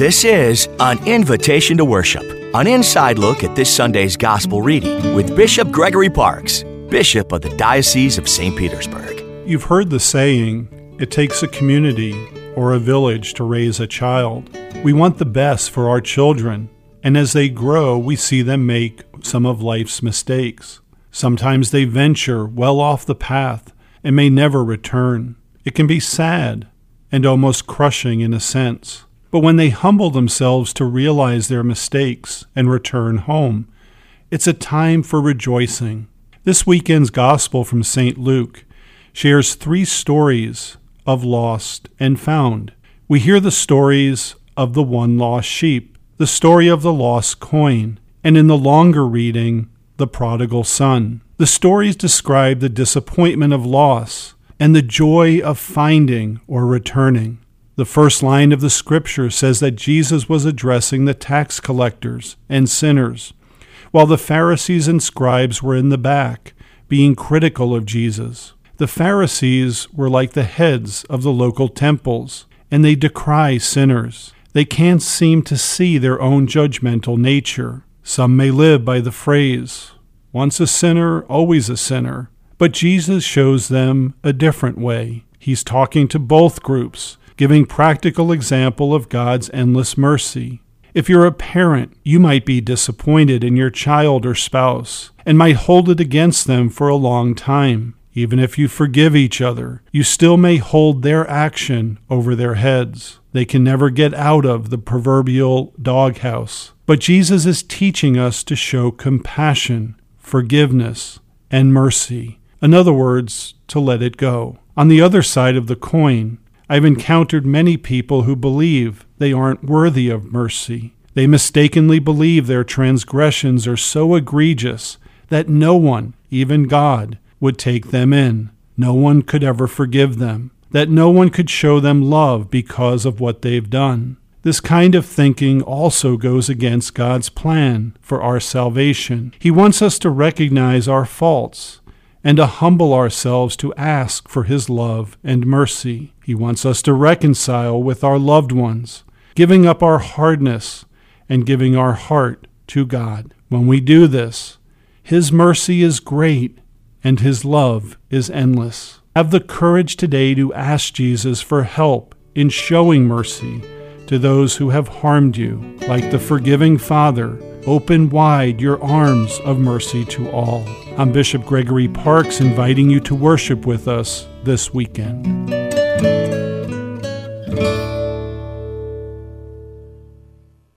This is an invitation to worship, an inside look at this Sunday's gospel reading with Bishop Gregory Parkes, Bishop of the Diocese of St. Petersburg. You've heard the saying, it takes a community or a village to raise a child. We want the best for our children, and as they grow, we see them make some of life's mistakes. Sometimes they venture well off the path and may never return. It can be sad and almost crushing in a sense. But when they humble themselves to realize their mistakes and return home, it's a time for rejoicing. This weekend's Gospel from St. Luke shares three stories of lost and found. We hear the stories of the one lost sheep, the story of the lost coin, and in the longer reading, the prodigal son. The stories describe the disappointment of loss and the joy of finding or returning. The first line of the scripture says that Jesus was addressing the tax collectors and sinners, while the Pharisees and scribes were in the back, being critical of Jesus. The Pharisees were like the heads of the local temples, and they decry sinners. They can't seem to see their own judgmental nature. Some may live by the phrase, once a sinner, always a sinner. But Jesus shows them a different way. He's talking to both groups, giving practical example of God's endless mercy. If you're a parent, you might be disappointed in your child or spouse and might hold it against them for a long time. Even if you forgive each other, you still may hold their action over their heads. They can never get out of the proverbial doghouse. But Jesus is teaching us to show compassion, forgiveness, and mercy. In other words, to let it go. On the other side of the coin, I've encountered many people who believe they aren't worthy of mercy. They mistakenly believe their transgressions are so egregious that no one, even God, would take them in. No one could ever forgive them. That no one could show them love because of what they've done. This kind of thinking also goes against God's plan for our salvation. He wants us to recognize our faults and to humble ourselves to ask for His love and mercy. He wants us to reconcile with our loved ones, giving up our hardness and giving our heart to God. When we do this, His mercy is great and His love is endless. Have the courage today to ask Jesus for help in showing mercy to those who have harmed you, like the forgiving Father Open wide your arms of mercy to all. I'm Bishop Gregory Parkes inviting you to worship with us this weekend.